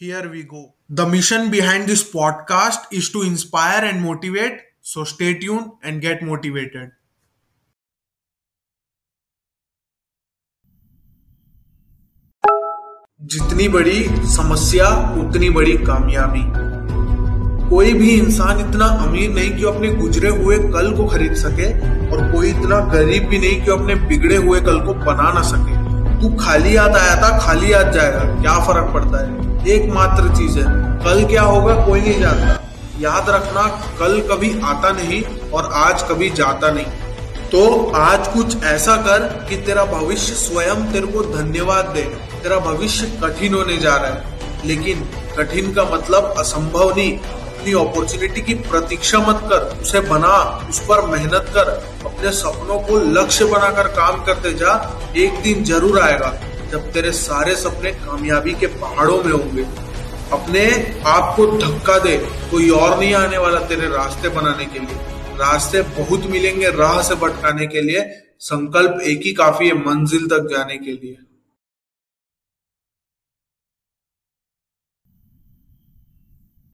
Here we go. The mission behind this podcast is to inspire and motivate. So stay tuned and get motivated. जितनी बड़ी समस्या, उतनी बड़ी कामयाबी कोई भी इंसान इतना अमीर नहीं कि अपने गुजरे हुए कल को खरीद सके और कोई इतना गरीब भी नहीं कि अपने बिगड़े हुए कल को बना ना सके तू खाली याद आया था, खाली याद जाएगा क्या फ़र्क पड़ता है एकमात्र चीज़ है। कल क्या होगा, कोई नहीं जानता। याद रखना, कल कभी आता नहीं और आज कभी जाता नहीं। तो आज कुछ ऐसा कर कि तेरा भविष्य स्वयं तेरे को धन्यवाद दे। तेरा भविष्य कठिन होने जा रहा है। लेकिन कठिन का मतलब असंभव नहीं। अपनी अपॉर्चुनिटी की प्रतीक्षा मत कर। उसे बना, उस पर मेहनत कर। अपने सपनों को लक्ष्य बनाकर काम करते जा। एक दिन ज़रूर आएगा। जब तेरे सारे सपने कामयाबी के पहाड़ों में होंगे, अपने आप को धक्का दे, कोई और नहीं आने वाला तेरे रास्ते बनाने के लिए। रास्ते बहुत मिलेंगे राह से भटकाने के लिए, संकल्प एक ही काफ़ी है, मंजिल तक जाने के लिए।